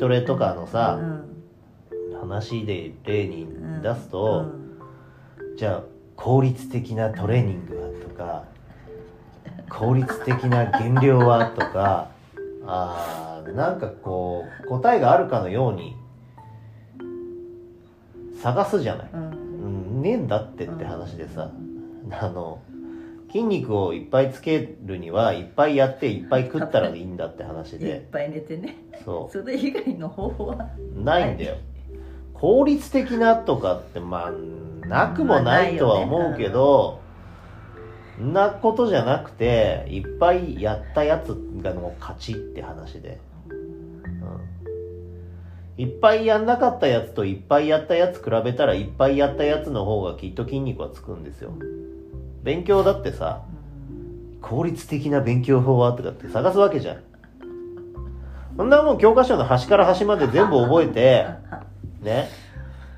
トレとかのうさ、ん。話で例にうん出すと、じゃあ効率的なトレーニングはとか効率的な減量はとかあーなんかこう答えがあるかのように探すじゃない、うん、ねえんだってって話でさ、あの筋肉をいっぱいつけるにはいっぱいやっていっぱい食ったらいいんだって話いっでぱい寝てね。そそれ以外の方法は？うないんだよ。効率的なとかってまあなくもないとは思うけど、んなことじゃなくていっぱいやったやつがの勝ちって話で、うん、いっぱいやんなかったやつといっぱいやったやつ比べたらいっぱいやったやつの方がきっと筋肉はつくんですよ勉強だってさ効率的な勉強法はとかって探すわけじゃん。そんなもん教科書の端から端まで全部覚えて ね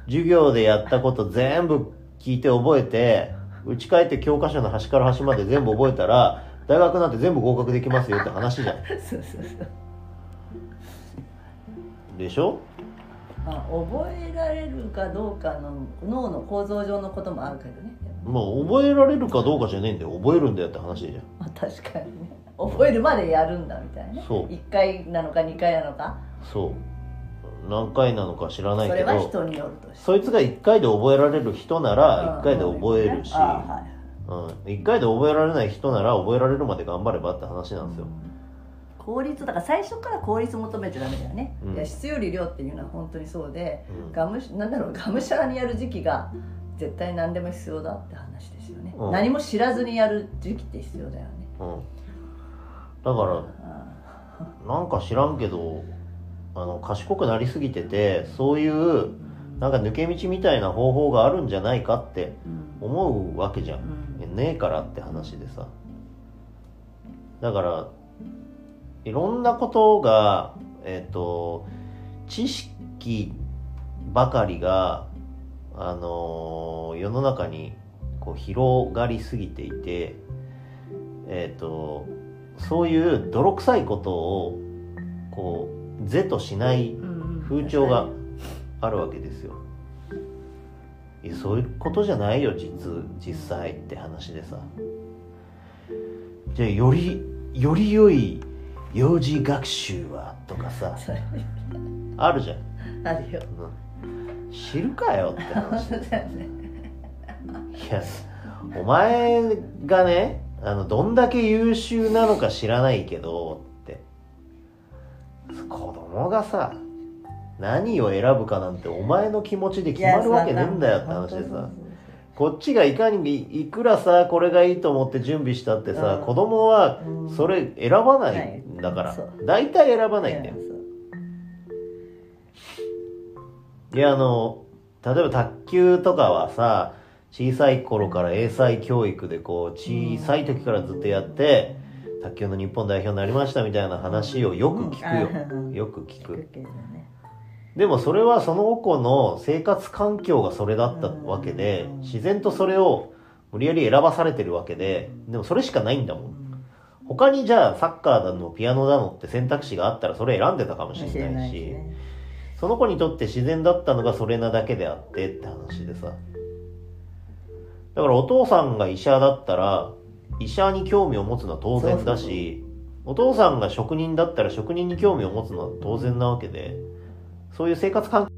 授業でやったこと全部聞いて覚えて打ち返って教科書の端から端まで全部覚えたら大学なんて全部合格できますよって話じゃん。そうそうそう。でしょ？まあ覚えられるかどうかの脳の構造上のこともあるけどねでもねもう覚えられるかどうかじゃねえんだよ。覚えるんだよって話じゃん。まあ確かにね。覚えるまでやるんだみたいな。ねそう。1回なのか2回なのか。そう。何回なのか知らないそれは人によるとして。そいつが1回で覚えられる人なら1回で覚えるし、あはいうん、1回で覚えられない人なら覚えられるまで頑張ればって話なんですよ、効率だから最初から効率求めちゃダメだよね、うん。いや質より量っていうのは本当にそうで、うん。がむしなんだろうがむしゃらにやる時期が絶対何でも必要だって話ですよね、うん。何も知らずにやる時期って必要だよね。うん、だからなんか知らんけどあの賢くなりすぎててそういうなんか抜け道みたいな方法があるんじゃないかってうん。思うわけじゃん、うん。ねえからって話でさ。だからいろんなことがえっ、と知識ばかりがあのー世の中にこう広がりすぎていてえっ、とそういう泥臭いことをこう是としないうん風潮があるわけですよ。いやそういうことじゃないよ実実際って話でさ。じゃあよりより良い幼児学習は？とかさ。あるじゃん、あるよ。うん知るかよって話。いやお前がねあのどんだけ優秀なのか知らないけどって。子供がさ何を選ぶかなんてお前の気持ちで決まるわけねえんだよって話でさ。こっちがいかにいくらさこれがいいと思って準備したってさ、うん。子供はうんそれ選ばないんだから、大体選ばないんだよ、いやあの例えば卓球とかはさ小さい頃から英才教育でこう小さい時からずっとやって、卓球の日本代表になりましたみたいな話をよく聞くよ、うん。よく聞聞くくけどね。でもそれはその子の生活環境がそれだったわけでうん自然とそれを無理やり選ばされてるわけででもそれしかないんだもん。他にじゃあサッカーだのピアノだのって選択肢があったらそれ選んでたかもしれないしねその子にとって自然だったのがそれなだけであってって話でさ。だからお父さんが医者だったら医者に興味を持つのは当然だしお父さんが職人だったら職人に興味を持つのは当然なわけでそういう生活環境